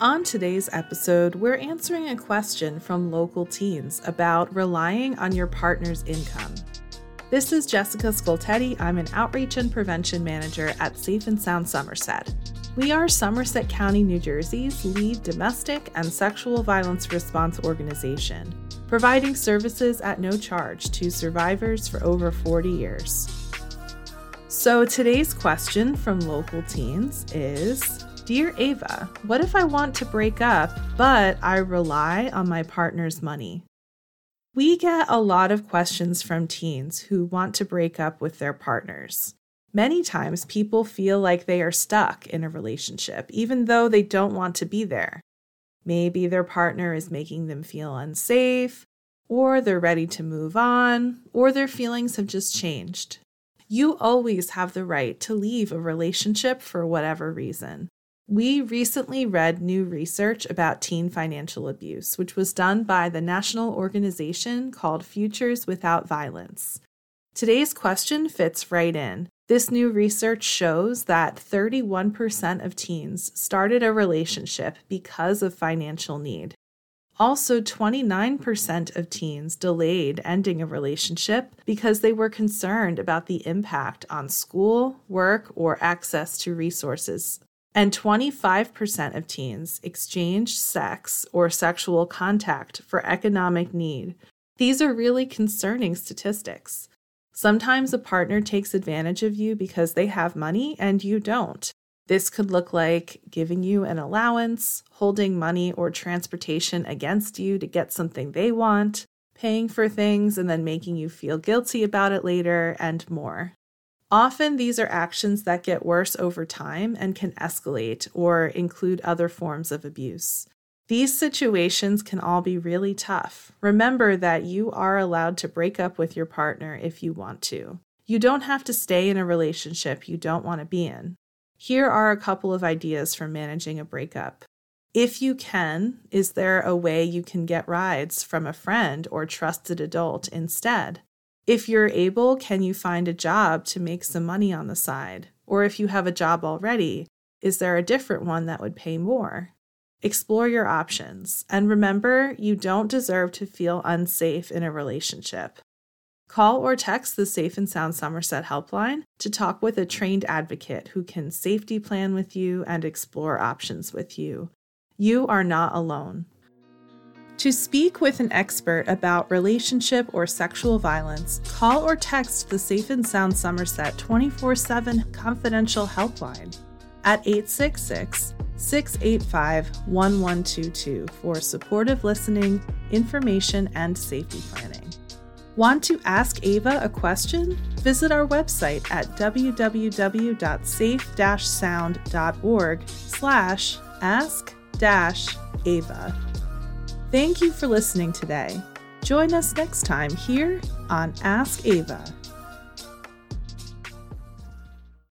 On today's episode, we're answering a question from local teens about relying on your partner's income. This is Jessica Scoltetti. I'm an outreach and prevention manager at Safe and Sound Somerset. We are Somerset County, New Jersey's lead domestic and sexual violence response organization, providing services at no charge to survivors for over 40 years. So today's question from local teens is Dear Ava, what if I want to break up, but I rely on my partner's money? We get a lot of questions from teens who want to break up with their partners. Many times, people feel like they are stuck in a relationship, even though they don't want to be there. Maybe their partner is making them feel unsafe, or they're ready to move on, or their feelings have just changed. You always have the right to leave a relationship for whatever reason. We recently read new research about teen financial abuse, which was done by the national organization called Futures Without Violence. Today's question fits right in. This new research shows that 31% of teens started a relationship because of financial need. Also, 29% of teens delayed ending a relationship because they were concerned about the impact on school, work, or access to resources and 25% of teens exchanged sex or sexual contact for economic need. These are really concerning statistics. Sometimes a partner takes advantage of you because they have money and you don't. This could look like giving you an allowance, holding money or transportation against you to get something they want, paying for things and then making you feel guilty about it later, and more. Often, these are actions that get worse over time and can escalate or include other forms of abuse. These situations can all be really tough. Remember that you are allowed to break up with your partner if you want to. You don't have to stay in a relationship you don't want to be in. Here are a couple of ideas for managing a breakup. If you can, is there a way you can get rides from a friend or trusted adult instead? If you're able, can you find a job to make some money on the side? Or if you have a job already, is there a different one that would pay more? Explore your options. And remember, you don't deserve to feel unsafe in a relationship. Call or text the Safe and Sound Somerset helpline to talk with a trained advocate who can safety plan with you and explore options with you. You are not alone. To speak with an expert about relationship or sexual violence, call or text the Safe and Sound Somerset 24 7 confidential helpline at 866 685 1122 for supportive listening, information, and safety planning. Want to ask Ava a question? Visit our website at www.safe-sound.org slash ask-ava. Thank you for listening today. Join us next time here on Ask Ava.